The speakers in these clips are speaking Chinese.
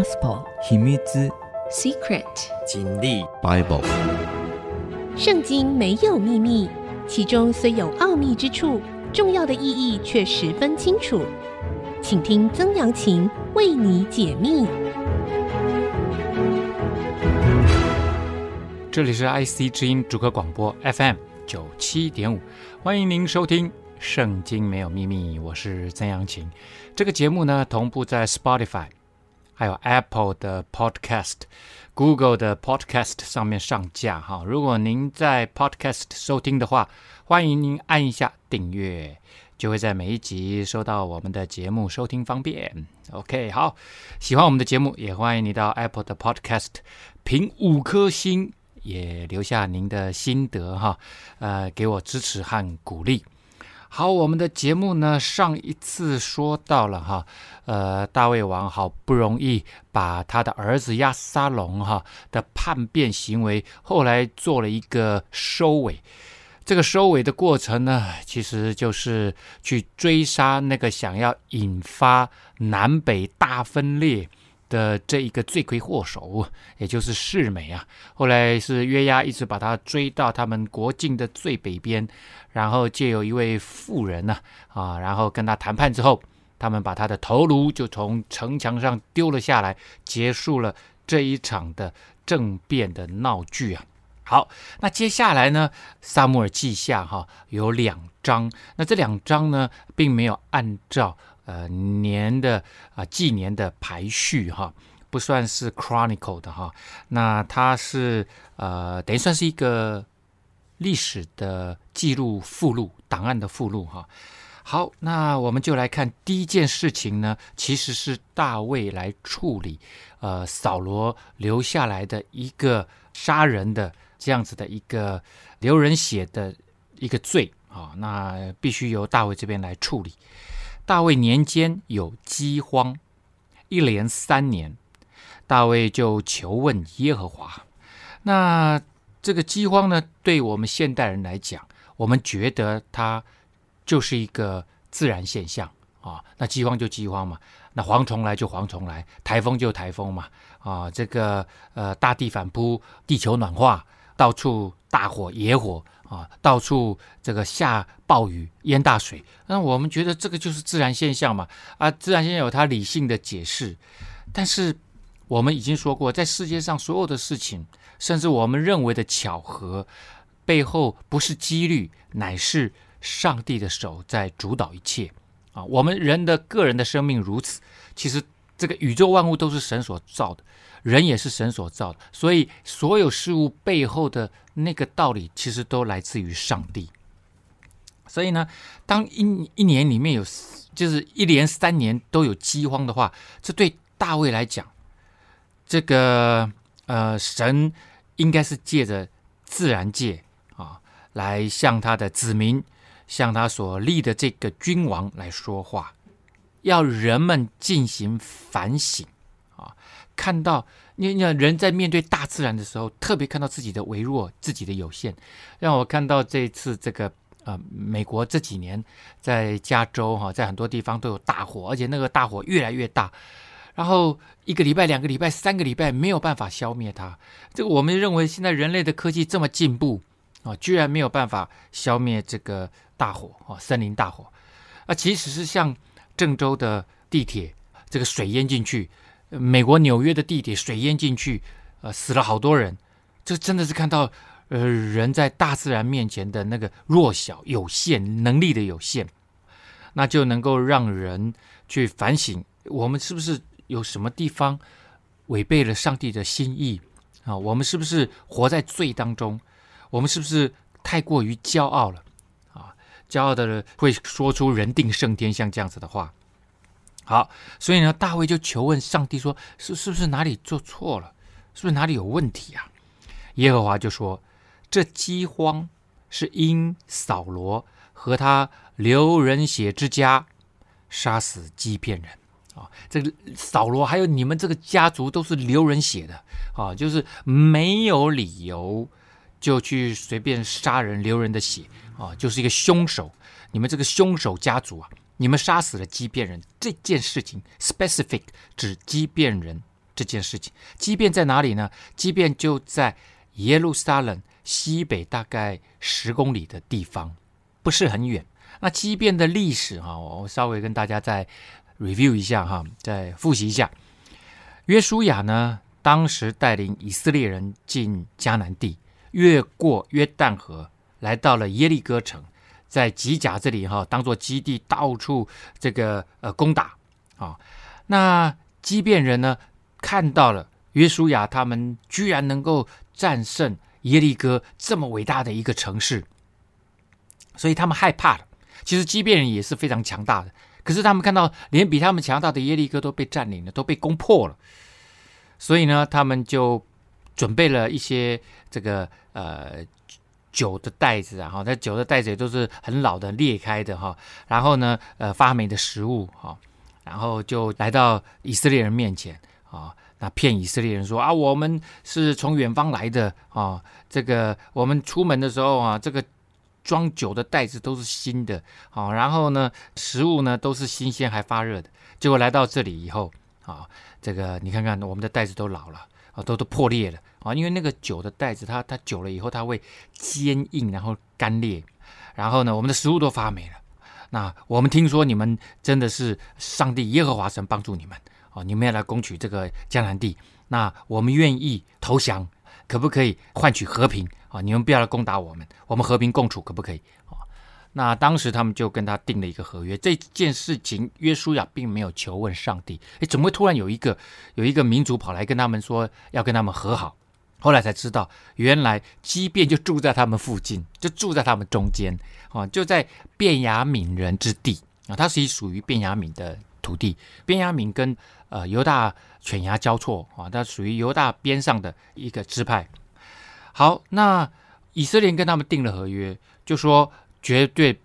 Gospel 秘密 Secret 真理 Bible 圣经没有秘密，其中虽有奥秘之处，重要的意义却十分清楚。请听曾阳晴为你解密。这里是 IC 之音主客广播 FM 九七点五，欢迎您收听《圣经没有秘密》，我是曾阳晴。这个节目呢，同步在 Spotify。还有 Apple 的 Podcast、Google 的 Podcast 上面上架哈。如果您在 Podcast 收听的话，欢迎您按一下订阅，就会在每一集收到我们的节目，收听方便。OK，好，喜欢我们的节目，也欢迎你到 Apple 的 Podcast 评五颗星，也留下您的心得哈，呃，给我支持和鼓励。好，我们的节目呢，上一次说到了哈，呃，大卫王好不容易把他的儿子亚沙龙哈的叛变行为，后来做了一个收尾。这个收尾的过程呢，其实就是去追杀那个想要引发南北大分裂的这一个罪魁祸首，也就是世美啊。后来是约押一直把他追到他们国境的最北边，然后借由一位妇人呢，啊，然后跟他谈判之后，他们把他的头颅就从城墙上丢了下来，结束了这一场的政变的闹剧啊。好，那接下来呢，撒母耳记下哈有两章，那这两章呢，并没有按照。呃，年的啊，纪年的排序哈，不算是 chronicle 的哈，那它是呃，等于算是一个历史的记录附录、档案的附录哈。好，那我们就来看第一件事情呢，其实是大卫来处理呃扫罗留下来的一个杀人的这样子的一个流人血的一个罪啊，那必须由大卫这边来处理。大卫年间有饥荒，一连三年，大卫就求问耶和华。那这个饥荒呢，对我们现代人来讲，我们觉得它就是一个自然现象啊。那饥荒就饥荒嘛，那蝗虫来就蝗虫来，台风就台风嘛。啊，这个呃，大地反扑，地球暖化，到处大火野火。啊，到处这个下暴雨淹大水，那我们觉得这个就是自然现象嘛。啊，自然现象有它理性的解释，但是我们已经说过，在世界上所有的事情，甚至我们认为的巧合，背后不是几率，乃是上帝的手在主导一切。啊，我们人的个人的生命如此，其实这个宇宙万物都是神所造的。人也是神所造的，所以所有事物背后的那个道理，其实都来自于上帝。所以呢，当一一年里面有，就是一连三年都有饥荒的话，这对大卫来讲，这个呃，神应该是借着自然界啊，来向他的子民，向他所立的这个君王来说话，要人们进行反省啊。看到你，你人在面对大自然的时候，特别看到自己的微弱、自己的有限。让我看到这次这个呃，美国这几年在加州哈，在很多地方都有大火，而且那个大火越来越大，然后一个礼拜、两个礼拜、三个礼拜没有办法消灭它。这个我们认为现在人类的科技这么进步啊，居然没有办法消灭这个大火啊，森林大火啊，即使是像郑州的地铁，这个水淹进去。美国纽约的地铁水淹进去，呃，死了好多人。这真的是看到，呃，人在大自然面前的那个弱小、有限能力的有限，那就能够让人去反省：我们是不是有什么地方违背了上帝的心意啊？我们是不是活在罪当中？我们是不是太过于骄傲了？啊，骄傲的人会说出“人定胜天”像这样子的话。好，所以呢，大卫就求问上帝说：“是是不是哪里做错了？是不是哪里有问题啊？”耶和华就说：“这饥荒是因扫罗和他流人血之家杀死基遍人啊！这个扫罗还有你们这个家族都是流人血的啊，就是没有理由就去随便杀人流人的血啊，就是一个凶手。你们这个凶手家族啊！”你们杀死了畸变人这件事情，specific 指畸变人这件事情。畸变在哪里呢？畸变就在耶路撒冷西北大概十公里的地方，不是很远。那畸变的历史哈，我稍微跟大家再 review 一下哈，再复习一下。约书亚呢，当时带领以色列人进迦南地，越过约旦河，来到了耶利哥城，在吉甲这里哈，当做基地，到处这个呃攻打啊。那基变人呢，看到了约书亚他们居然能够战胜耶利哥这么伟大的一个城市，所以他们害怕了。其实基变人也是非常强大的，可是他们看到连比他们强大的耶利哥都被占领了，都被攻破了，所以呢，他们就准备了一些这个呃酒的袋子啊，哈，那酒的袋子也都是很老的裂开的哈，然后呢，呃发霉的食物哈，然后就来到以色列人面前啊，那骗以色列人说啊，我们是从远方来的啊，这个我们出门的时候啊，这个。装酒的袋子都是新的，好，然后呢，食物呢都是新鲜还发热的。结果来到这里以后，啊，这个你看看我们的袋子都老了，啊，都都破裂了，啊，因为那个酒的袋子它它久了以后它会坚硬，然后干裂，然后呢，我们的食物都发霉了。那我们听说你们真的是上帝耶和华神帮助你们，哦，你们要来攻取这个迦南地，那我们愿意投降。可不可以换取和平啊？你们不要来攻打我们，我们和平共处，可不可以啊？那当时他们就跟他定了一个合约。这件事情，约书亚并没有求问上帝，诶，怎么会突然有一个有一个民族跑来跟他们说要跟他们和好？后来才知道，原来基遍就住在他们附近，就住在他们中间啊，就在便雅悯人之地啊，他是属于便雅悯的土地。便雅悯跟呃犹大。犬牙交错啊，它属于犹大边上的一个支派。好，那以色列跟他们订了合约，就说绝对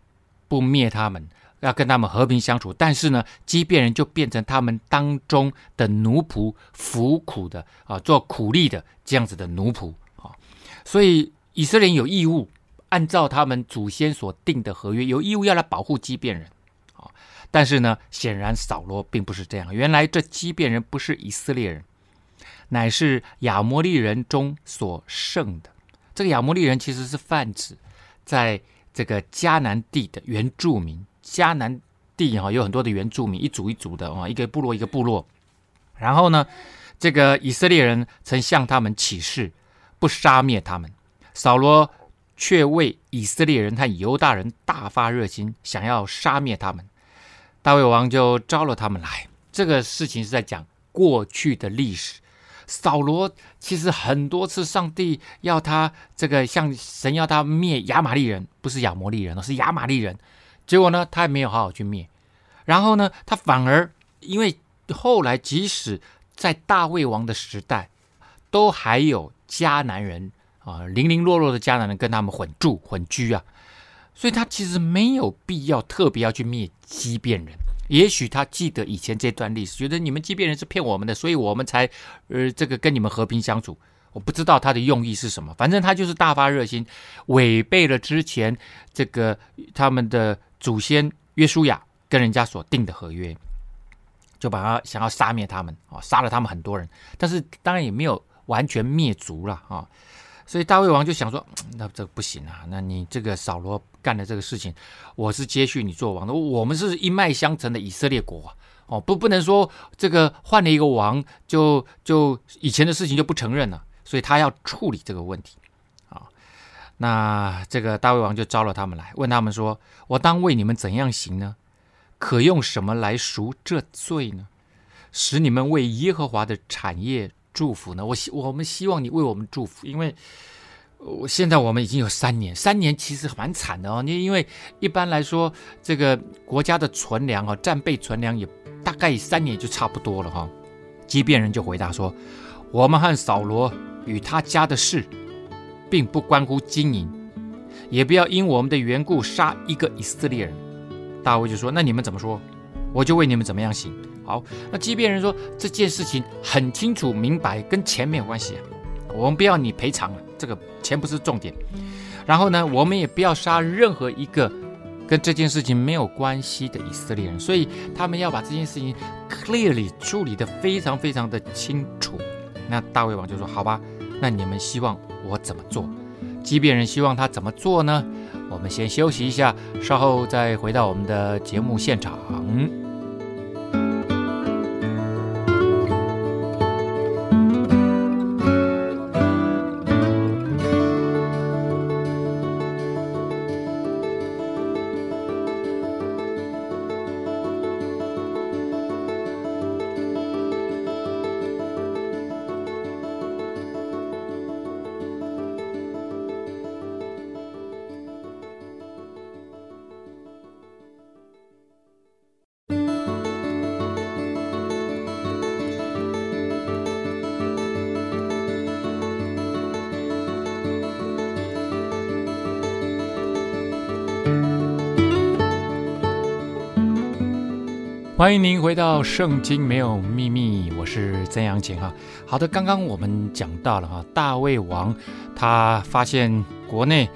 不灭他们，要跟他们和平相处。但是呢，畸变人就变成他们当中的奴仆，服苦的啊，做苦力的这样子的奴仆啊。所以以色列有义务按照他们祖先所定的合约，有义务要来保护畸变人啊。但是呢，显然扫罗并不是这样。原来这畸变人不是以色列人，乃是亚摩利人中所剩的。这个亚摩利人其实是泛指在这个迦南地的原住民。迦南地哈有很多的原住民，一组一组的啊，一个部落一个部落。然后呢，这个以色列人曾向他们起誓，不杀灭他们。扫罗却为以色列人和犹大人大发热心，想要杀灭他们。大卫王就招了他们来，这个事情是在讲过去的历史。扫罗其实很多次，上帝要他这个像神要他灭亚玛力人，不是亚摩利人，是亚玛力人。结果呢，他也没有好好去灭。然后呢，他反而因为后来即使在大卫王的时代，都还有迦南人啊，零零落落的迦南人跟他们混住混居啊。所以他其实没有必要特别要去灭畸变人。也许他记得以前这段历史，觉得你们畸变人是骗我们的，所以我们才呃这个跟你们和平相处。我不知道他的用意是什么，反正他就是大发热心，违背了之前这个他们的祖先约书亚跟人家所定的合约，就把他想要杀灭他们啊，杀了他们很多人，但是当然也没有完全灭族了啊。所以大卫王就想说，那这不行啊！那你这个扫罗干的这个事情，我是接续你做王的，我们是一脉相承的以色列国啊哦，不不能说这个换了一个王就就以前的事情就不承认了。所以他要处理这个问题。那这个大卫王就招了他们来，问他们说：“我当为你们怎样行呢？可用什么来赎这罪呢？使你们为耶和华的产业。”祝福呢？我希我们希望你为我们祝福，因为我现在我们已经有三年，三年其实蛮惨的哦。你因为一般来说，这个国家的存粮啊，战备存粮也大概三年就差不多了哈。即便人就回答说：“我们和扫罗与他家的事，并不关乎经营，也不要因我们的缘故杀一个以色列人。”大卫就说：“那你们怎么说？我就为你们怎么样行。”好，那即便人说这件事情很清楚明白，跟钱没有关系啊。我们不要你赔偿了，这个钱不是重点。然后呢，我们也不要杀任何一个跟这件事情没有关系的以色列人，所以他们要把这件事情 clearly 处理得非常非常的清楚。那大卫王就说：“好吧，那你们希望我怎么做？即便人希望他怎么做呢？我们先休息一下，稍后再回到我们的节目现场。”欢迎您回到《圣经没有秘密》，我是曾阳晴哈。好的，刚刚我们讲到了哈，大卫王他发现国内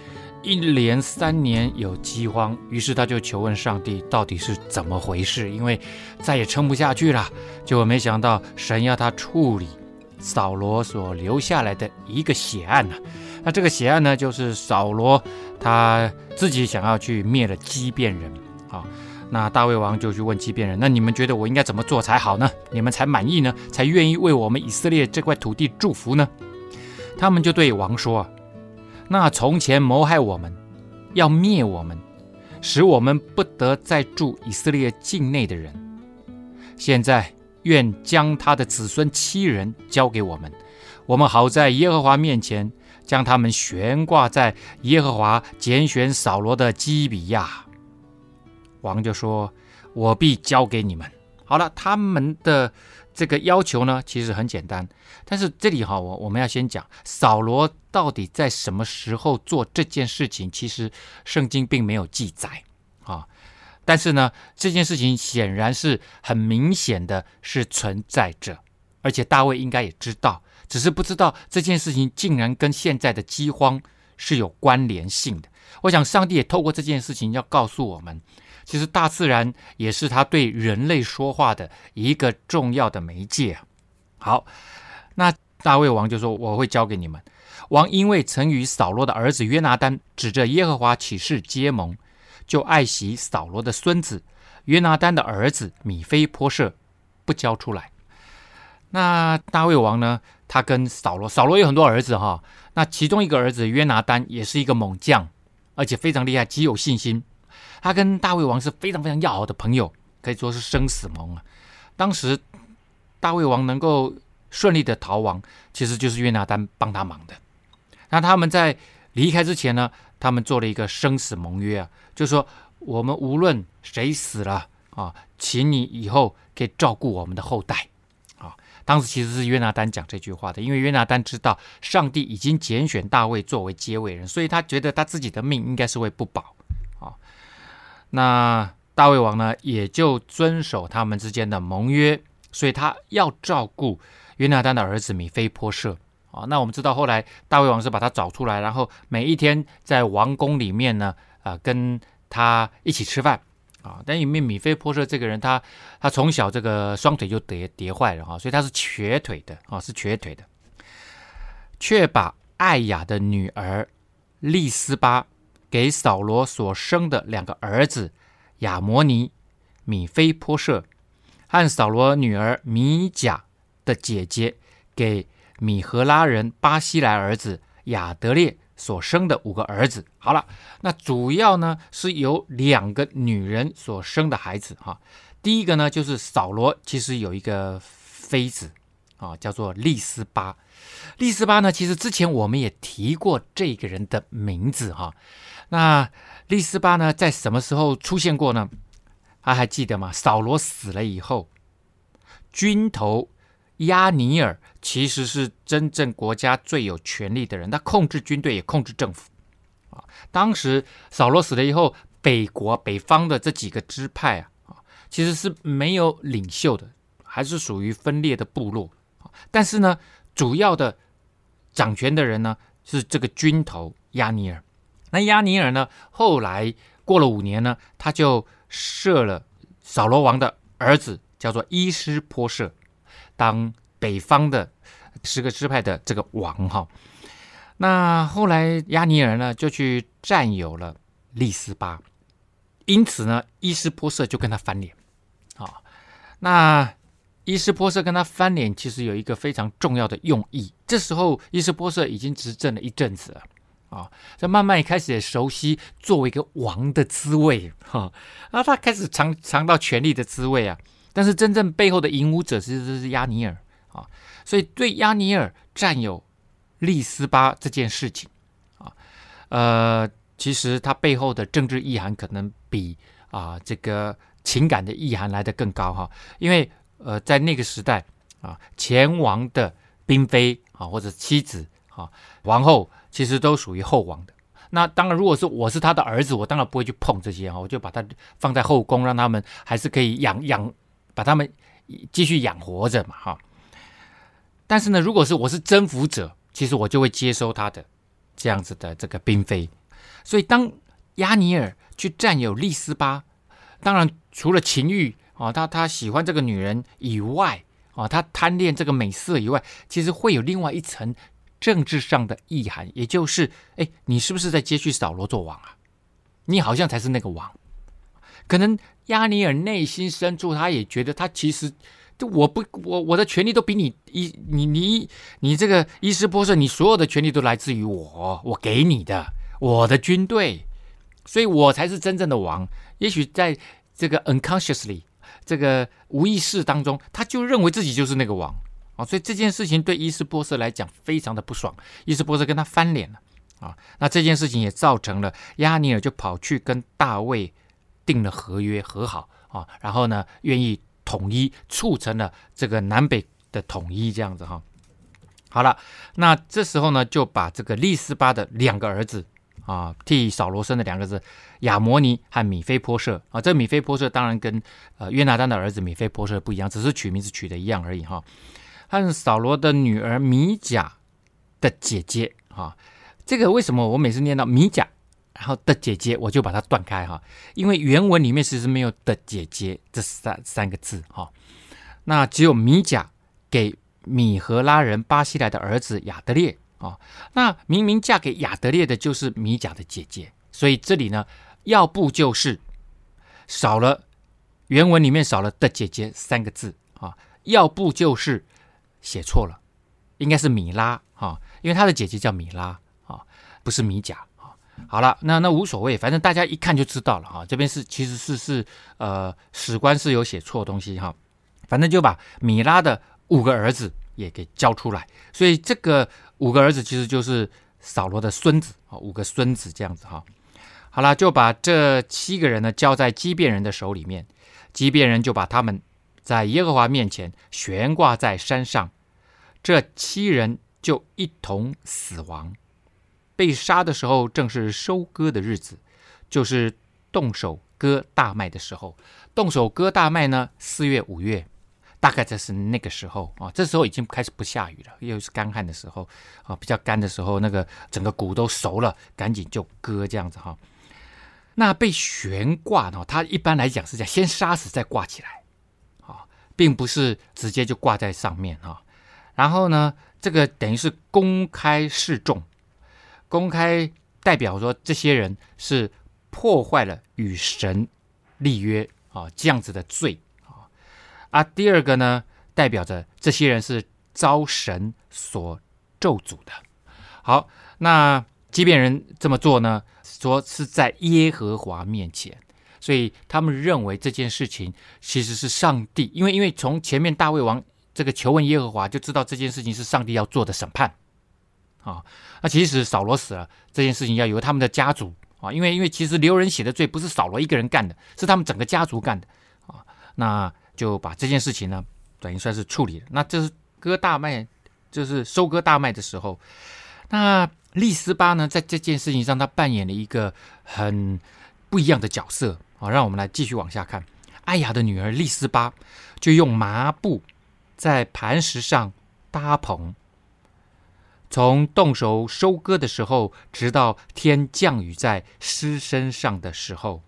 一连三年有饥荒，于是他就求问上帝到底是怎么回事，因为再也撑不下去了。结果没想到神要他处理扫罗所留下来的一个血案呢。那这个血案呢，就是扫罗他自己想要去灭了基遍人啊。那大卫王就去问基遍人：“那你们觉得我应该怎么做才好呢？你们才满意呢？才愿意为我们以色列这块土地祝福呢？”他们就对王说：“那从前谋害我们，要灭我们，使我们不得再住以色列境内的人，现在愿将他的子孙七人交给我们，我们好在耶和华面前将他们悬挂在耶和华拣选扫罗的基比亚。”王就说：“我必交给你们。”好了，他们的这个要求呢，其实很简单。但是这里哈，我我们要先讲扫罗到底在什么时候做这件事情，其实圣经并没有记载啊。但是呢，这件事情显然是很明显的是存在着，而且大卫应该也知道，只是不知道这件事情竟然跟现在的饥荒是有关联性的。我想上帝也透过这件事情要告诉我们。其实大自然也是他对人类说话的一个重要的媒介。好，那大卫王就说：“我会交给你们。”王因为曾与扫罗的儿子约拿单指着耶和华起誓结盟，就爱惜扫罗的孙子约拿单的儿子米非波设，不交出来。那大卫王呢？他跟扫罗，扫罗有很多儿子哈。那其中一个儿子约拿单也是一个猛将，而且非常厉害，极有信心。他跟大卫王是非常非常要好的朋友，可以说是生死盟啊。当时大卫王能够顺利的逃亡，其实就是约拿单帮他忙的。那他们在离开之前呢，他们做了一个生死盟约啊，就说我们无论谁死了啊，请你以后可以照顾我们的后代啊。当时其实是约拿单讲这句话的，因为约拿单知道上帝已经拣选大卫作为接位人，所以他觉得他自己的命应该是会不保。那大卫王呢，也就遵守他们之间的盟约，所以他要照顾约拿单的儿子米非波设啊。那我们知道后来大卫王是把他找出来，然后每一天在王宫里面呢，啊，跟他一起吃饭啊。但因为米非波设这个人，他他从小这个双腿就跌跌坏了哈，所以他是瘸腿的啊，是瘸腿的，却把爱雅的女儿利斯巴。给扫罗所生的两个儿子亚摩尼、米非波设，和扫罗女儿米甲的姐姐给米何拉人巴西莱儿子亚得列所生的五个儿子。好了，那主要呢是由两个女人所生的孩子哈。第一个呢就是扫罗其实有一个妃子啊，叫做利斯巴。利斯巴呢，其实之前我们也提过这个人的名字哈。那利斯巴呢，在什么时候出现过呢？他还记得吗？扫罗死了以后，军头亚尼尔其实是真正国家最有权力的人，他控制军队，也控制政府。啊，当时扫罗死了以后，北国北方的这几个支派啊，啊，其实是没有领袖的，还是属于分裂的部落。但是呢，主要的掌权的人呢，是这个军头亚尼尔。那亚尼尔呢，后来过了五年呢，他就设了扫罗王的儿子，叫做伊施波设，当北方的十个支派的这个王哈。那后来亚尼尔呢，就去占有了利斯巴，因此呢，伊施波设就跟他翻脸。啊，那伊施波设跟他翻脸，其实有一个非常重要的用意。这时候，伊施波设已经执政了一阵子了。啊，这慢慢也开始熟悉作为一个王的滋味哈，然后他开始尝尝到权力的滋味啊。但是真正背后的引武者其实是亚尼尔啊，所以对亚尼尔占有利斯巴这件事情啊，呃，其实他背后的政治意涵可能比啊这个情感的意涵来得更高哈，因为呃在那个时代啊，前王的嫔妃啊或者妻子啊王后。其实都属于后王的。那当然，如果是我是他的儿子，我当然不会去碰这些啊，我就把他放在后宫，让他们还是可以养养，把他们继续养活着嘛哈。但是呢，如果是我是征服者，其实我就会接收他的这样子的这个嫔妃。所以当押尼尔去占有利斯巴，当然除了情欲啊，他他喜欢这个女人以外啊，他贪恋这个美色以外，其实会有另外一层。政治上的意涵，也就是，哎，你是不是在接续扫罗做王啊？你好像才是那个王。可能亚尼尔内心深处，他也觉得他其实，就我不，我我的权力都比你一，你你你这个伊斯波设，你所有的权力都来自于我，我给你的，我的军队，所以我才是真正的王。也许在这个 unconsciously 这个无意识当中，他就认为自己就是那个王。啊，所以这件事情对伊斯波设来讲非常的不爽，伊斯波设跟他翻脸了啊。那这件事情也造成了亚尼尔就跑去跟大卫订了合约和好啊，然后呢愿意统一，促成了这个南北的统一这样子哈。好了，那这时候呢就把这个利斯巴的两个儿子啊，替扫罗生的两个字亚摩尼和米非波设啊，这米非波设当然跟呃约拿单的儿子米非波设不一样，只是取名字取的一样而已哈。和扫罗的女儿米甲的姐姐啊，这个为什么我每次念到米甲，然后的姐姐，我就把它断开哈，因为原文里面其实没有的姐姐这三三个字哈，那只有米甲给米荷拉人巴西来的儿子亚德烈啊，那明明嫁给亚德烈的就是米甲的姐姐，所以这里呢，要不就是少了原文里面少了的姐姐三个字啊，要不就是。写错了，应该是米拉哈，因为他的姐姐叫米拉啊，不是米甲啊。好了，那那无所谓，反正大家一看就知道了哈。这边是其实是是呃史官是有写错东西哈，反正就把米拉的五个儿子也给交出来，所以这个五个儿子其实就是扫罗的孙子啊，五个孙子这样子哈。好了，就把这七个人呢交在基遍人的手里面，基遍人就把他们。在耶和华面前悬挂在山上，这七人就一同死亡。被杀的时候正是收割的日子，就是动手割大麦的时候。动手割大麦呢，四月、五月，大概就是那个时候啊。这时候已经开始不下雨了，又是干旱的时候啊，比较干的时候，那个整个谷都熟了，赶紧就割这样子哈。那被悬挂呢，他一般来讲是这样，先杀死再挂起来。并不是直接就挂在上面哈，然后呢，这个等于是公开示众，公开代表说这些人是破坏了与神立约啊这样子的罪啊，啊，第二个呢，代表着这些人是遭神所咒诅的。好，那即便人这么做呢，说是在耶和华面前。所以他们认为这件事情其实是上帝，因为因为从前面大卫王这个求问耶和华，就知道这件事情是上帝要做的审判啊。那其实扫罗死了，这件事情要由他们的家族啊，因为因为其实流人血的罪不是扫罗一个人干的，是他们整个家族干的啊。那就把这件事情呢，等于算是处理了。那这是割大麦，就是收割大麦的时候，那利斯巴呢，在这件事情上他扮演了一个很不一样的角色。好，让我们来继续往下看。艾雅的女儿利斯巴就用麻布在磐石上搭棚，从动手收割的时候，直到天降雨在狮身上的时候，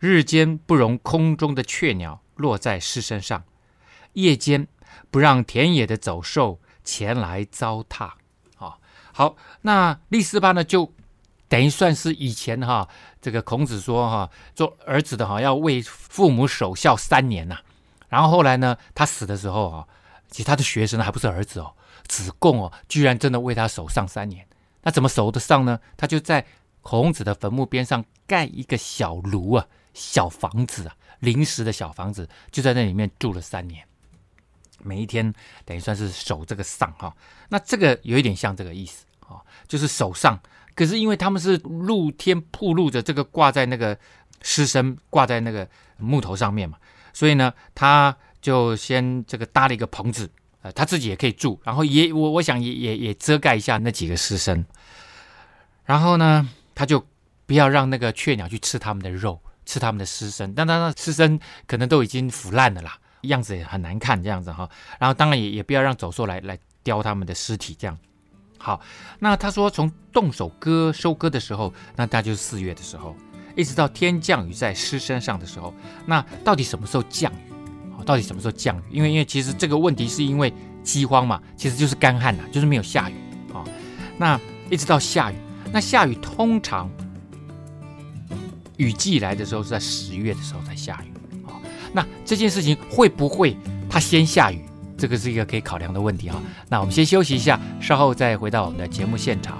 日间不容空中的雀鸟落在狮身上，夜间不让田野的走兽前来糟蹋。啊、好，那利斯巴呢，就等于算是以前哈，这个孔子说哈，做儿子的哈要为父母守孝三年呐、然后后来呢，他死的时候啊，其实他的学生还不是儿子哦。子贡哦，居然真的为他守上三年，那怎么守得上呢？他就在孔子的坟墓边上盖一个小炉啊，小房子啊，临时的小房子，就在那里面住了三年。每一天等于算是守这个丧哈，那这个有一点像这个意思啊，就是守丧。可是因为他们是露天曝露着这个挂在那个尸身挂在那个木头上面嘛，所以呢，他就先这个搭了一个棚子。呃，他自己也可以住，然后也我我想也也也遮盖一下那几个尸身，然后呢，他就不要让那个雀鸟去吃他们的肉，吃他们的尸身，但他那尸身可能都已经腐烂了啦，样子也很难看这样子哈，然后当然也也不要让走兽来来叼他们的尸体这样。好，那他说从动手割收割的时候，那大概就是四月的时候，一直到天降雨在尸身上的时候，那到底什么时候降雨？到底什么时候降雨？因为因为其实这个问题是因为饥荒嘛，其实就是干旱呐，就是没有下雨啊。那一直到下雨，那下雨通常雨季来的时候是在十月的时候才下雨啊。那这件事情会不会它先下雨？这个是一个可以考量的问题哈。那我们先休息一下，稍后再回到我们的节目现场。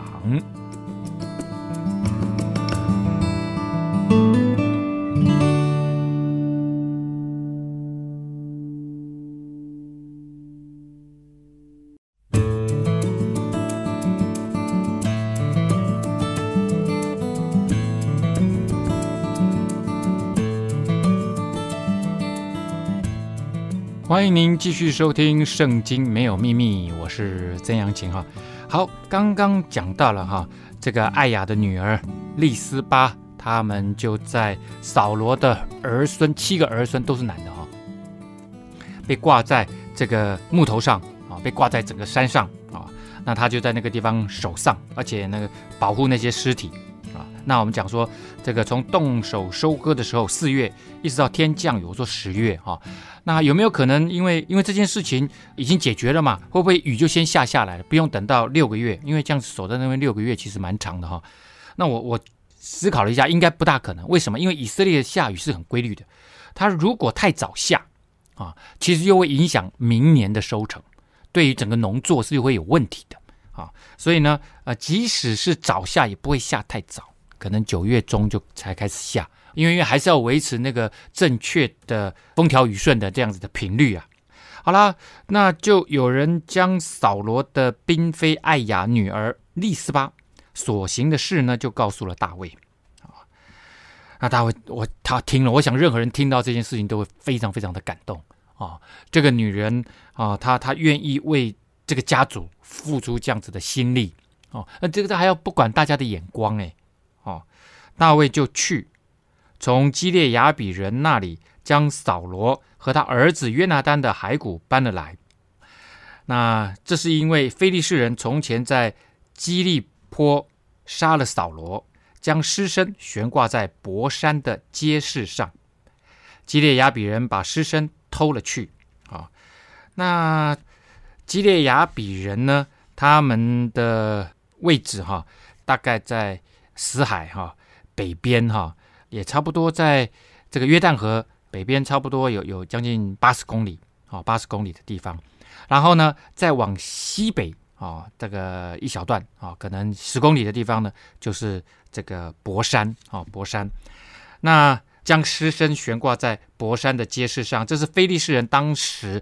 欢迎您继续收听《圣经没有秘密》，我是曾阳晴哈。好，刚刚讲到了哈，这个艾雅的女儿利斯巴，他们就在扫罗的儿孙七个儿孙都是男的哈，被挂在这个木头上啊，被挂在整个山上啊，那他就在那个地方守丧，而且那个保护那些尸体。啊那我们讲说，这个从动手收割的时候，四月一直到天降雨，我说十月哈，那有没有可能因为因为这件事情已经解决了嘛？会不会雨就先下下来了，不用等到六个月？因为这样子守在那边六个月其实蛮长的哈。那我我思考了一下，应该不大可能。为什么？因为以色列的下雨是很规律的，它如果太早下啊，其实又会影响明年的收成，对于整个农作是会有问题的啊。所以呢，呃，即使是早下，也不会下太早。可能九月中就才开始下，因为因为还是要维持那个正确的风调雨顺的这样子的频率啊。好啦，那就有人将扫罗的嫔妃艾雅女儿利斯巴所行的事呢，就告诉了大卫啊。那大卫我他听了，我想任何人听到这件事情都会非常非常的感动啊。这个女人啊，她她愿意为这个家族付出这样子的心力哦。那这个还要不管大家的眼光哎。哦，大卫就去从基列雅比人那里将扫罗和他儿子约拿单的骸骨搬了来。那这是因为非利士人从前在基利坡杀了扫罗，将尸身悬挂在伯山的街市上。基列雅比人把尸身偷了去。啊，那基列雅比人呢？他们的位置哈，大概在。死海哈北边哈也差不多在这个约旦河北边，差不多有有将近八十公里啊，八十公里的地方。然后呢，再往西北啊，这个一小段啊，可能十公里的地方呢，就是这个博山啊，博山。那将尸身悬挂在博山的街市上，这是菲利士人当时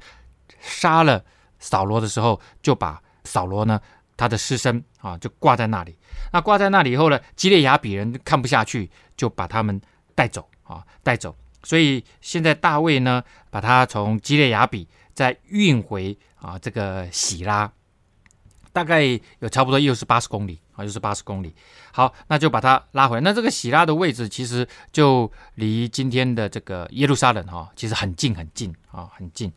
杀了扫罗的时候，就把扫罗呢。他的尸身啊，就挂在那里。那挂在那里以后呢，基列雅比人看不下去，就把他们带走啊，带走。所以现在大卫呢，把他从基列雅比再运回啊这个喜拉，大概有差不多又是八十公里啊，又是八十公里。好，那就把他拉回来。那这个喜拉的位置其实就离今天的这个耶路撒冷哈，其实很近很近啊，很近。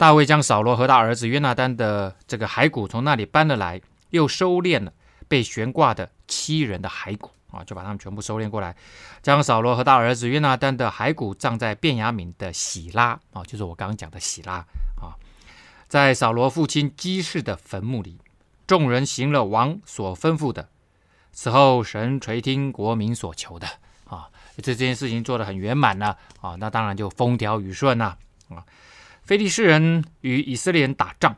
大卫将扫罗和他儿子约拿单的这个骸骨从那里搬了来，又收敛了被悬挂的七人的骸骨啊，就把他们全部收敛过来，将扫罗和他儿子约拿单的骸骨葬在便雅悯的喜拉啊，就是我刚刚讲的喜拉啊，在扫罗父亲基士的坟墓里。众人行了王所吩咐的，此后神垂听国民所求的啊，这件事情做得很圆满了啊，那当然就风调雨顺了啊。非利士人与以色列人打仗，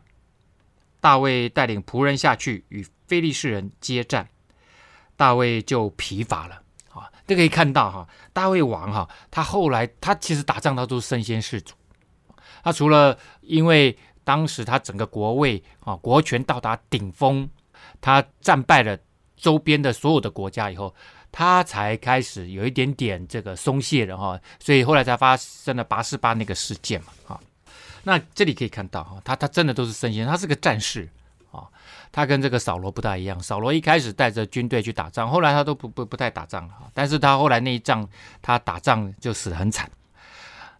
大卫带领仆人下去与非利士人接战，大卫就疲乏了啊。这可以看到哈，大卫王哈，他后来他其实打仗他都身先士卒，他除了因为。当时他整个国位啊，国权到达顶峰，他战败了周边的所有的国家以后，他才开始有一点点这个松懈了哈，所以后来才发生了拔示巴那个事件嘛啊。那这里可以看到哈，他他真的都是圣贤，他是个战士啊，他跟这个扫罗不大一样。扫罗一开始带着军队去打仗，后来他都不不不太打仗了，但是他后来那一仗他打仗就死得很惨。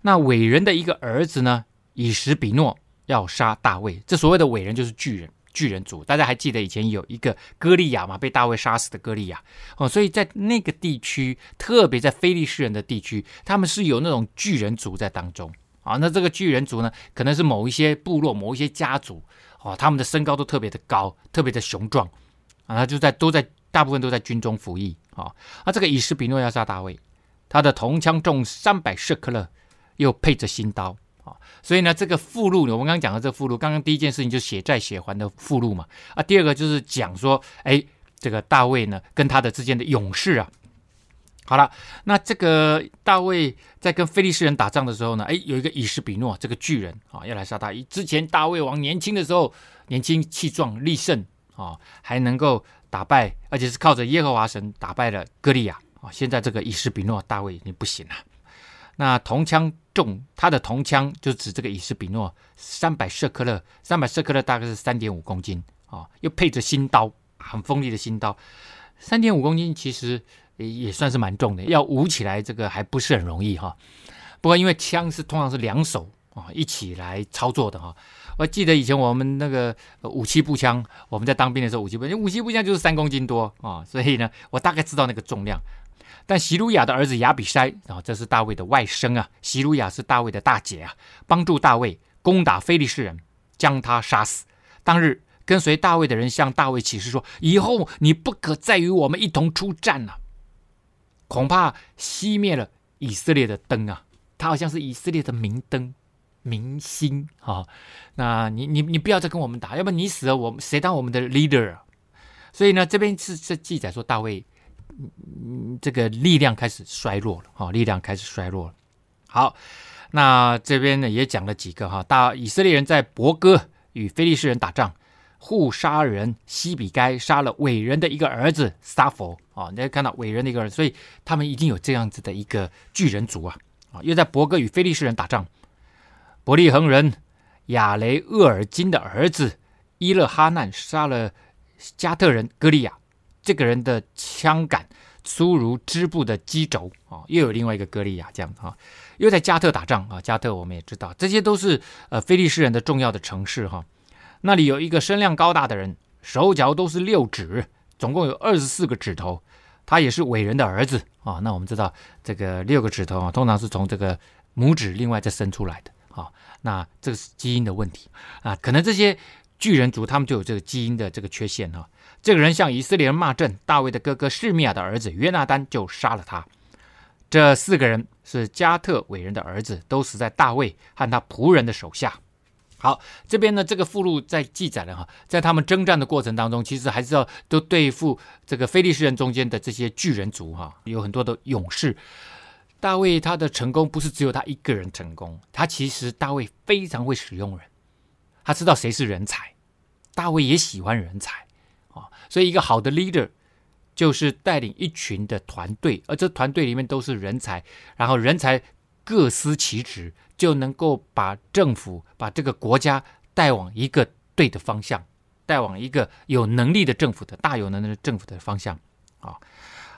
那伟人的一个儿子呢，以实比诺。要杀大卫，这所谓的伟人就是巨人，巨人族。大家还记得以前有一个歌利亚嘛？被大卫杀死的歌利亚哦，所以在那个地区，特别在非利士人的地区，他们是有那种巨人族在当中啊。那这个巨人族呢，可能是某一些部落、某一些家族哦，他们的身高都特别的高，特别的雄壮啊。他就在都在大部分都在军中服役啊。那这个以实比诺要杀大卫，他的铜枪重三百舍克勒，又配着新刀。啊，所以呢，这个附录，我们刚刚讲的这个附录，刚刚第一件事情就是血债血还的附录嘛。啊，第二个就是讲说，哎，这个大卫呢跟他的之间的勇士啊。好了，那这个大卫在跟非利士人打仗的时候呢，哎，有一个以实比诺这个巨人啊，要来杀他。之前大卫王年轻的时候，年轻气壮力盛啊，还能够打败，而且是靠着耶和华神打败了歌利亚啊。现在这个以实比诺大卫已经不行了。那铜枪重，他的铜枪就指这个以实比诺三百舍克勒，三百舍克勒大概是三点五公斤啊、又配着新刀，很锋利的新刀，三点五公斤其实也算是蛮重的，要舞起来这个还不是很容易哈、哦。不过因为枪是通常是两手啊、哦、一起来操作的哈、哦。我记得以前我们那个武器步枪，我们在当兵的时候，武器步枪，武器步枪就是三公斤多啊、哦，所以呢，我大概知道那个重量。但希鲁雅的儿子亚比筛啊，这是大卫的外甥啊。希鲁雅是大卫的大姐啊，帮助大卫攻打非利士人，将他杀死。当日跟随大卫的人向大卫起誓说：“以后你不可再与我们一同出战了，恐怕熄灭了以色列的灯啊！他好像是以色列的明灯、明星啊。那你你你不要再跟我们打，要不然你死了，我们谁当我们的 leader 啊？所以呢，这边是是记载说大卫。”嗯，这个力量开始衰弱了，啊，力量开始衰弱了。好，那这边呢也讲了几个哈，大以色列人在伯哥与非利士人打仗，户杀人西比该杀了伟人的一个儿子撒佛啊，你可以看到伟人的一个儿子，所以他们一定有这样子的一个巨人族啊啊，又在伯哥与菲利士人打仗，伯利恒人亚雷厄尔金的儿子伊勒哈难杀了加特人歌利亚。这个人的枪杆粗如织布的机轴啊，又有另外一个歌利亚这样啊，又在加特打仗啊。加特我们也知道，这些都是呃菲利士人的重要的城市哈。那里有一个身量高大的人，手脚都是六指，总共有二十四个指头。他也是伟人的儿子啊。那我们知道这个六个指头啊，通常是从这个拇指另外再生出来的啊。那这个是基因的问题啊，可能这些巨人族他们就有这个基因的这个缺陷哈。这个人向以色列人骂阵，大卫的哥哥示米亚的儿子约拿单就杀了他。这四个人是加特伟人的儿子，都死在大卫和他仆人的手下。好，这边呢，这个附录在记载了哈，在他们征战的过程当中，其实还是要都对付这个非利士人中间的这些巨人族哈，有很多的勇士。大卫他的成功不是只有他一个人成功，他其实大卫非常会使用人，他知道谁是人才，大卫也喜欢人才。啊，所以一个好的 leader 就是带领一群的团队，而这团队里面都是人才，然后人才各司其职，就能够把政府、把这个国家带往一个对的方向，带往一个有能力的政府的大有能力的政府的方向。啊，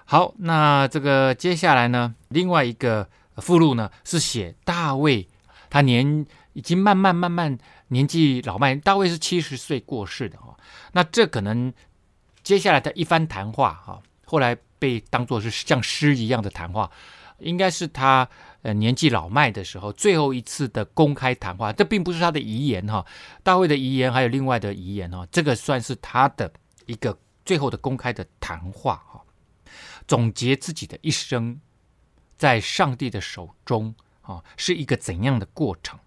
好，那这个接下来呢，另外一个附录呢是写大卫，他年已经慢慢慢慢年纪老迈，大卫是七十岁过世的哈。那这可能接下来的一番谈话哈，后来被当作是像诗一样的谈话，应该是他呃年纪老迈的时候最后一次的公开谈话。这并不是他的遗言哈，大卫的遗言还有另外的遗言哈，这个算是他的一个最后的公开的谈话哈，总结自己的一生在上帝的手中啊是一个怎样的过程。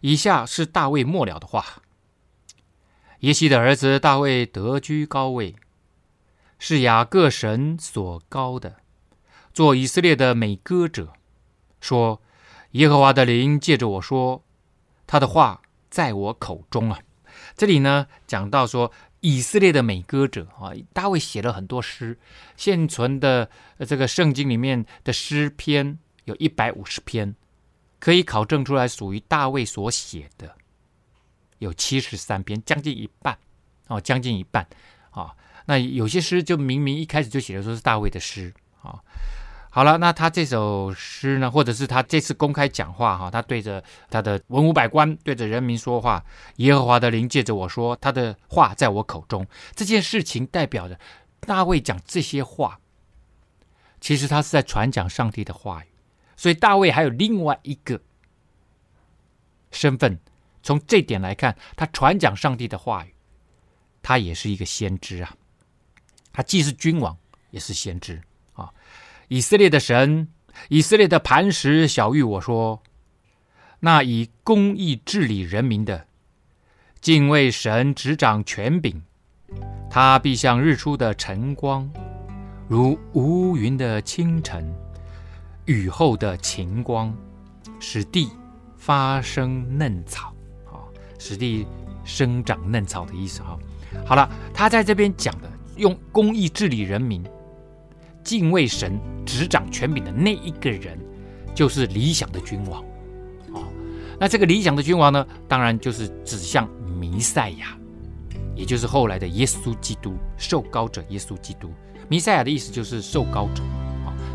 以下是大卫末了的话：耶西的儿子大卫得居高位，是雅各神所膏的，做以色列的美歌者。说耶和华的灵借着我说，他的话在我口中啊。这里呢讲到说以色列的美歌者啊，大卫写了很多诗，现存的这个圣经里面的诗篇有一百五十篇。可以考证出来，属于大卫所写的有七十三篇，将近一半哦，将近一半啊、那有些诗就明明一开始就写的说是大卫的诗啊、好了，那他这首诗呢，或者是他这次公开讲话哈，他对着他的文武百官，对着人民说话，耶和华的灵借着我说，他的话在我口中。这件事情代表着大卫讲这些话，其实他是在传讲上帝的话语。所以大卫还有另外一个身份，从这点来看，他传讲上帝的话语，他也是一个先知啊。他既是君王，也是先知啊。以色列的神，以色列的磐石小玉我说：那以公义治理人民的，敬畏神执掌权柄，他必像日出的晨光，如无云的清晨。雨后的晴光，使地发生嫩草，啊，使地生长嫩草的意思哈。好了，他在这边讲的，用公义治理人民，敬畏神，执掌权柄的那一个人，就是理想的君王，哦，那这个理想的君王呢，当然就是指向弥赛亚，也就是后来的耶稣基督，受膏者耶稣基督。弥赛亚的意思就是受膏者。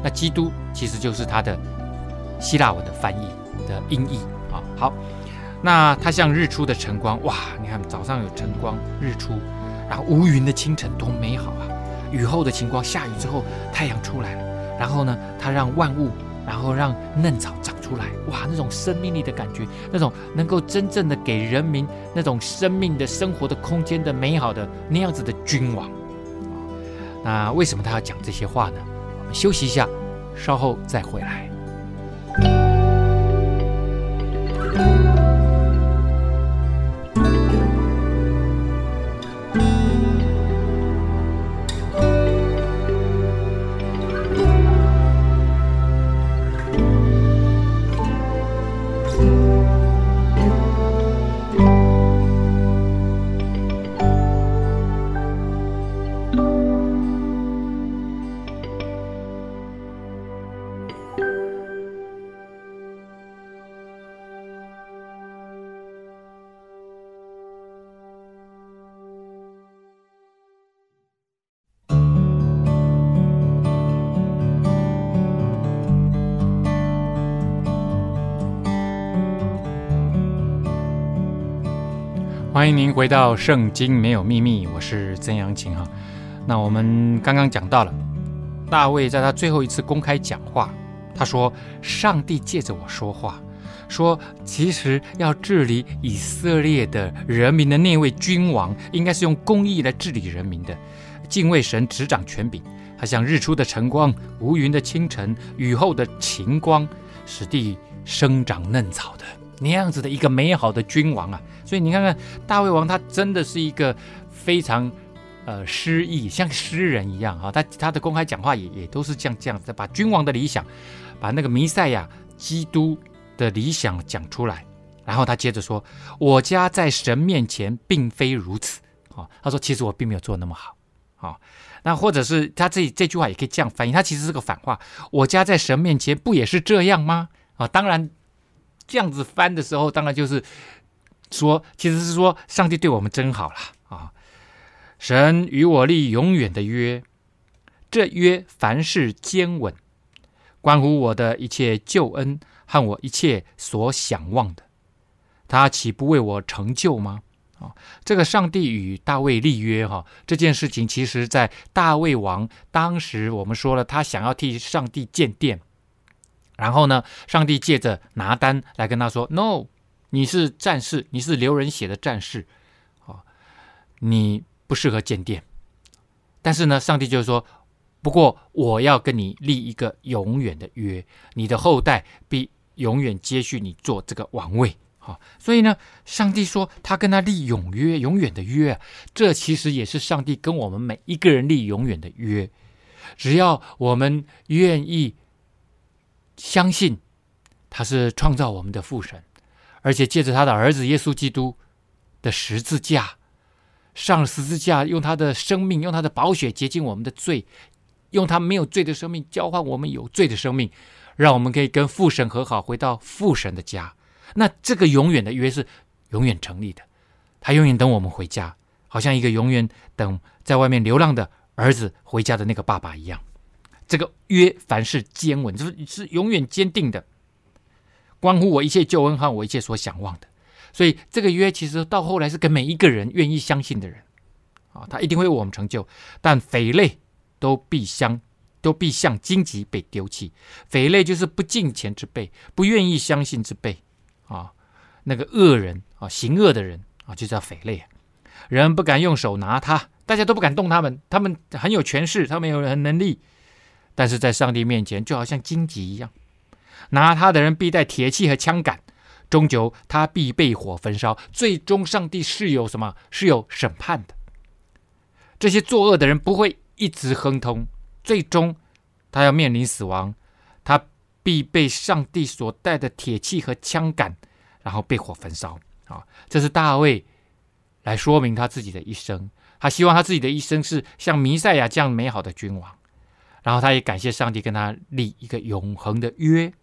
那基督其实就是他的希腊文的翻译的音译啊。好，那他像日出的晨光，哇！你看早上有晨光、日出，然后无云的清晨，多美好啊！雨后的情况，下雨之后太阳出来了，然后呢，它让万物，然后让嫩草长出来，哇！那种生命力的感觉，那种能够真正的给人民那种生命的生活的空间的美好的那样子的君王。那为什么他要讲这些话呢？我们休息一下，稍后再回来。欢迎您回到《圣经没有秘密》，我是曾阳晴哈。那我们刚刚讲到了大卫在他最后一次公开讲话，他说：“上帝借着我说话，说其实要治理以色列的人民的那位君王，应该是用公义来治理人民的，敬畏神，执掌权柄。他像日出的晨光，无云的清晨，雨后的晴光，使地生长嫩草的。”那样子的一个美好的君王啊，所以你看看大卫王，他真的是一个非常呃诗意，像诗人一样啊。他他的公开讲话也也都是这样这样子，把君王的理想，把那个弥赛亚基督的理想讲出来。然后他接着说：“我家在神面前并非如此。”啊，他说：“其实我并没有做那么好。”啊，那或者是他这这句话也可以这样翻译，他其实是个反话：“我家在神面前不也是这样吗？”啊，当然。这样子翻的时候，当然就是说，其实是说上帝对我们真好了啊！神与我立永远的约，这约凡事坚稳，关乎我的一切救恩和我一切所想望的。他岂不为我成就吗？啊，这个上帝与大卫立约哈，这件事情其实在大卫王当时，我们说了，他想要替上帝建殿，然后呢，上帝借着拿单来跟他说：“No，你是战士，你是流人血的战士，啊，你不适合建殿。”但是呢，上帝就说：“不过我要跟你立一个永远的约，你的后代必永远接续你做这个王位。”好，所以呢，上帝说他跟他立永约，永远的约，这其实也是上帝跟我们每一个人立永远的约。只要我们愿意相信他是创造我们的父神，而且借着他的儿子耶稣基督的十字架上十字架，用他的生命，用他的宝血洁净我们的罪，用他没有罪的生命交换我们有罪的生命，让我们可以跟父神和好，回到父神的家。那这个永远的约是永远成立的，他永远等我们回家，好像一个永远等在外面流浪的儿子回家的那个爸爸一样。这个约凡事坚稳，就是是永远坚定的，关乎我一切救恩和我一切所想望的。所以这个约其实到后来是跟每一个人愿意相信的人啊，他一定会为我们成就。但匪类都必相都必像荆棘被丢弃，匪类就是不敬虔之辈，不愿意相信之辈。啊，那个恶人啊，行恶的人啊，就叫匪类。人不敢用手拿他，大家都不敢动他们。他们很有权势，他们有很能力，但是在上帝面前，就好像荆棘一样。拿他的人必带铁器和枪杆，终究他必被火焚烧。最终，上帝是有什么？是有审判的。这些作恶的人不会一直亨通，最终他要面临死亡。他。必被上帝所带的铁器和枪杆，然后被火焚烧。啊，这是大卫来说明他自己的一生。他希望他自己的一生是像弥赛亚这样美好的君王。然后他也感谢上帝跟他立一个永恒的约。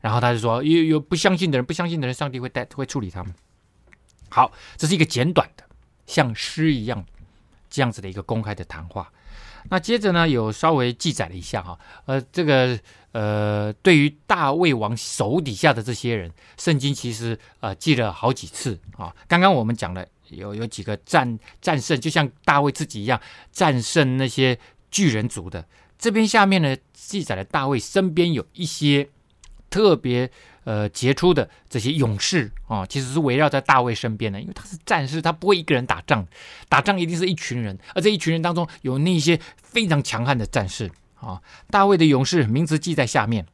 然后他就说：有有不相信的人，不相信的人，上帝会带会处理他们。好，这是一个简短的，像诗一样这样子的一个公开的谈话。那接着呢，有稍微记载了一下哈，呃，这个呃，对于大卫王手底下的这些人，圣经其实呃记了好几次啊。刚刚我们讲了有有几个战战胜，就像大卫自己一样战胜那些巨人族的。这边下面呢记载了大卫身边有一些特别。呃，杰出的这些勇士啊，其实是围绕在大卫身边的，因为他是战士，他不会一个人打仗，打仗一定是一群人，而这一群人当中有那些非常强悍的战士啊。大卫的勇士名字记在下面：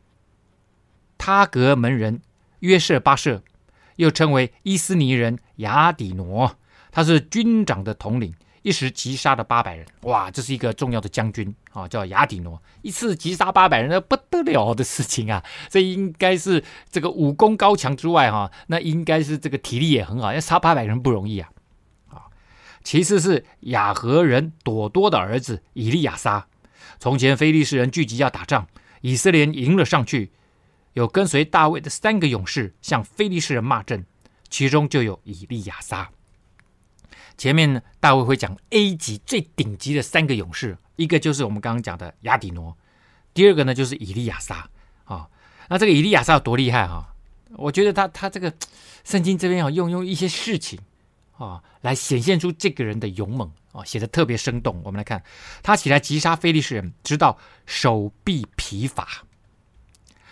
他格门人约瑟巴设，又称为伊斯尼人雅底挪，他是军长的统领。一时击杀了八百人，哇，这是一个重要的将军啊，叫亚底挪，一次击杀八百人，那不得了的事情啊！这应该是这个武功高强之外，哈，那应该是这个体力也很好，要杀八百人不容易啊！啊，其次是雅何人朵多的儿子以利亚撒。从前非利士人聚集要打仗，以色列人迎了上去，有跟随大卫的三个勇士向非利士人骂阵，其中就有以利亚撒。前面呢，大卫会讲 A 级最顶级的三个勇士，一个就是我们刚刚讲的亚底挪，第二个呢就是以利亚撒啊。那这个以利亚撒有多厉害哈？我觉得他他这个圣经这边啊，用用一些事情啊来显现出这个人的勇猛啊，写的特别生动。我们来看，他起来击杀非利士人，直到手臂疲乏，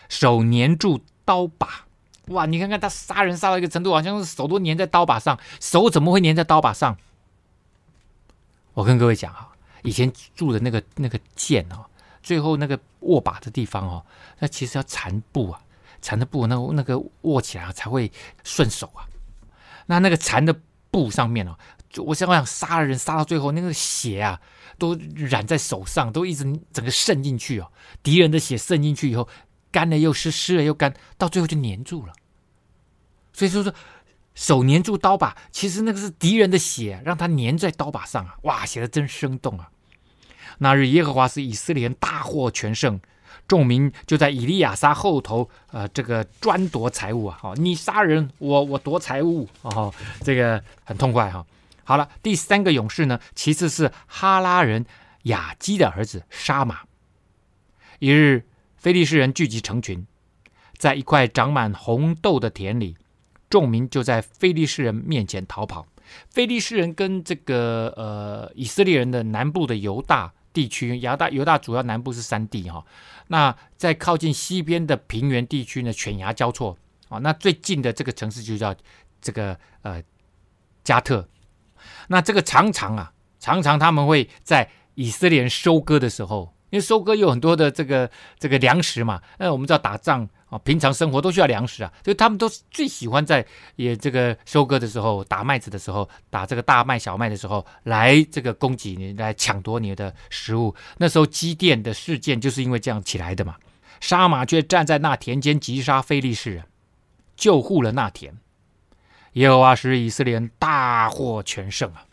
手粘住刀把。哇，你看看他杀人杀到一个程度，好像是手都粘在刀把上。手怎么会粘在刀把上？我跟各位讲哈，以前住的那个那个剑哦，最后那个握把的地方哦，那其实要缠布啊，缠的布那那个握起来才会顺手啊。那那个缠的布上面哦，我想想杀了人杀到最后，那个血啊都染在手上，都一直整个渗进去哦。敌人的血渗进去以后。干了又湿，湿了又干，到最后就粘住了。所以说说手粘住刀把，其实那个是敌人的血，让他粘在刀把上啊！哇，写的真生动啊！那日耶和华使以色列人大获全胜，众民就在以利亚撒后头，呃，这个专夺财物啊！好，你杀人，我我夺财物哦，这个很痛快哈、哦。好了，第三个勇士呢，其次是哈拉人雅基的儿子沙玛，一日。非利士人聚集成群，在一块长满红豆的田里，众民就在非利士人面前逃跑。非利士人跟这个呃以色列人的南部的犹大地区，犹大犹大主要南部是山地哈、哦，那在靠近西边的平原地区呢，犬牙交错啊、那最近的这个城市就叫这个呃加特。那这个常常啊，常常他们会在以色列人收割的时候，因为收割有很多的这个这个粮食嘛，那我们知道打仗啊。平常生活都需要粮食啊，所以他们都最喜欢在也这个收割的时候，打麦子的时候，打这个大麦、小麦的时候，来这个供给你，来抢夺你的食物。那时候基甸的事件就是因为这样起来的嘛。杀马却站在那田间击杀非利士人，救护了那田。耶和华使以色列人大获全胜啊！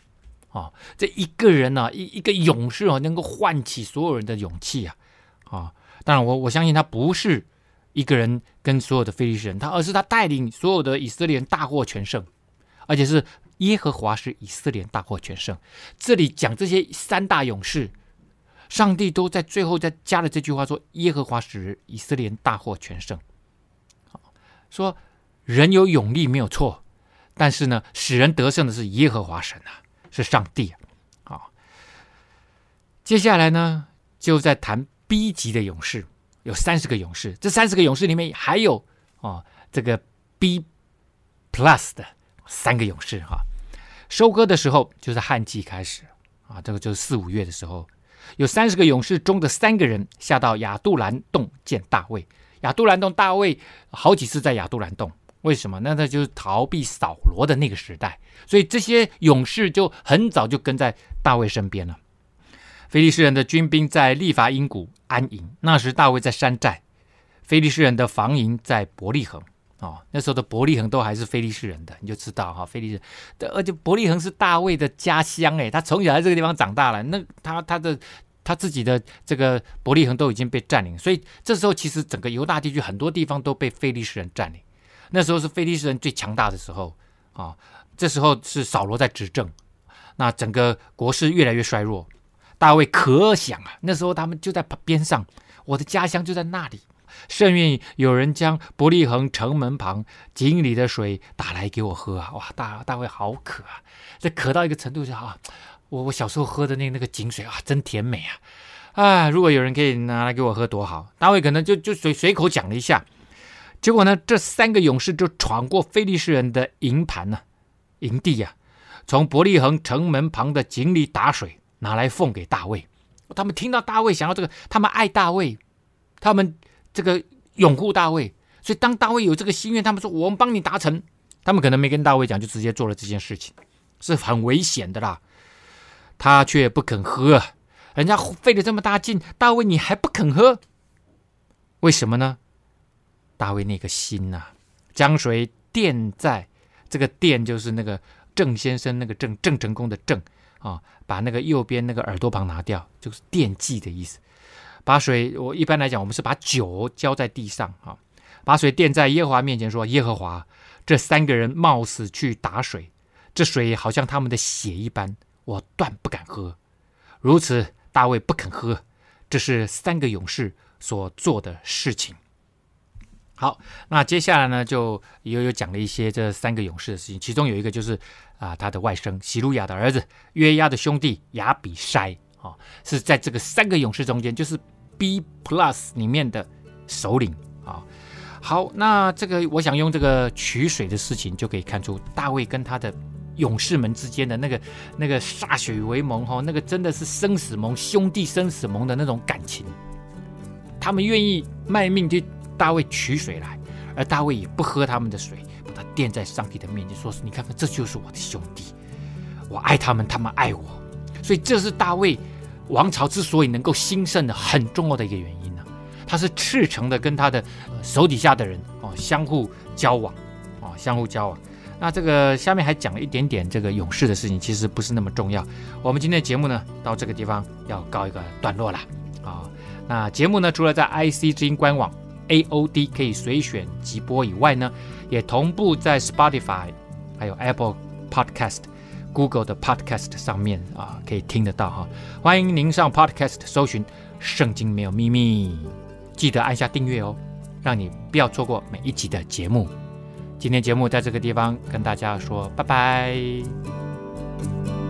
啊，这一个人呢、啊，一一个勇士啊，能够唤起所有人的勇气啊！啊，当然我我相信他不是。一个人跟所有的非利士人，他而是他带领所有的以色列人大获全胜，而且是耶和华使以色列人大获全胜。这里讲这些三大勇士，上帝都在最后再加了这句话说：“耶和华使以色列人大获全胜。”说人有勇力没有错，但是呢，使人得胜的是耶和华神啊，是上帝啊。好，接下来呢，就在谈 B 级的勇士。有三十个勇士，这三十个勇士里面还有啊，这个 B plus 的三个勇士哈。收割的时候就是旱季开始啊，这个就是四五月的时候，有三十个勇士中的三个人下到亚杜兰洞见大卫。亚杜兰洞，大卫好几次在亚杜兰洞，为什么？那他就是逃避扫罗的那个时代，所以这些勇士就很早就跟在大卫身边了。非利士人的军兵在利乏音谷安营。那时大卫在山寨，非利士人的防营在伯利恒。哦，那时候的伯利恒都还是非利士人的，你就知道哈，非利士。而且伯利恒是大卫的家乡，哎，他从小在这个地方长大了。那他他的他自己的这个伯利恒都已经被占领，所以这时候其实整个犹大地区很多地方都被非利士人占领。那时候是非利士人最强大的时候啊，这时候是扫罗在执政，那整个国势越来越衰弱。大卫可想啊，那时候他们就在边上，我的家乡就在那里，甚愿有人将伯利恒城门旁井里的水打来给我喝啊！哇，大大卫好渴啊，这渴到一个程度就啊，我我小时候喝的那那个井水啊，真甜美啊！啊，如果有人可以拿来给我喝多好！大卫可能就就随随口讲了一下，结果呢，这三个勇士就闯过非利士人的营盘呢、营地呀、啊，从伯利恒城门旁的井里打水。拿来奉给大卫，他们听到大卫想要这个，他们爱大卫，他们这个拥护大卫，所以当大卫有这个心愿，他们说我们帮你达成，他们可能没跟大卫讲，就直接做了这件事情，是很危险的啦。他却不肯喝，人家费了这么大劲，大卫你还不肯喝，为什么呢？大卫那个心呐、将水奠在这个奠，就是那个郑先生那个郑郑成功的郑。啊，把那个右边那个耳朵旁拿掉，就是奠祭的意思。把水，我一般来讲，我们是把酒浇在地上啊，把水奠在耶和华面前，说：“耶和华，这三个人冒死去打水，这水好像他们的血一般，我断不敢喝。”如此，大卫不肯喝，这是三个勇士所做的事情。好，那接下来呢，就又有讲了一些这三个勇士的事情，其中有一个就是啊，他的外甥洗鲁雅的儿子约押的兄弟亚比筛啊，是在这个三个勇士中间，就是 B plus 里面的首领啊。好，那这个我想用这个取水的事情，就可以看出大卫跟他的勇士们之间的那个那个歃血为盟哈，那个真的是生死盟，兄弟生死盟的那种感情，他们愿意卖命去。大卫取水来，而大卫也不喝他们的水，把它奠在上帝的面前，说是：“你看看，这就是我的兄弟，我爱他们，他们爱我。”所以这是大卫王朝之所以能够兴盛的很重要的一个原因呢、他是赤诚的跟他的手底下的人哦相互交往哦相互交往。那这个下面还讲了一点点这个勇士的事情，其实不是那么重要。我们今天的节目呢，到这个地方要告一个段落了啊、那节目呢，除了在 IC 之音官网。AOD 可以随选即播以外呢，也同步在 Spotify、还有 Apple Podcast、Google 的 Podcast 上面啊，可以听得到哈。欢迎您上 Podcast 搜寻《圣经没有秘密》，记得按下订阅哦，让你不要错过每一集的节目。今天节目在这个地方跟大家说拜拜。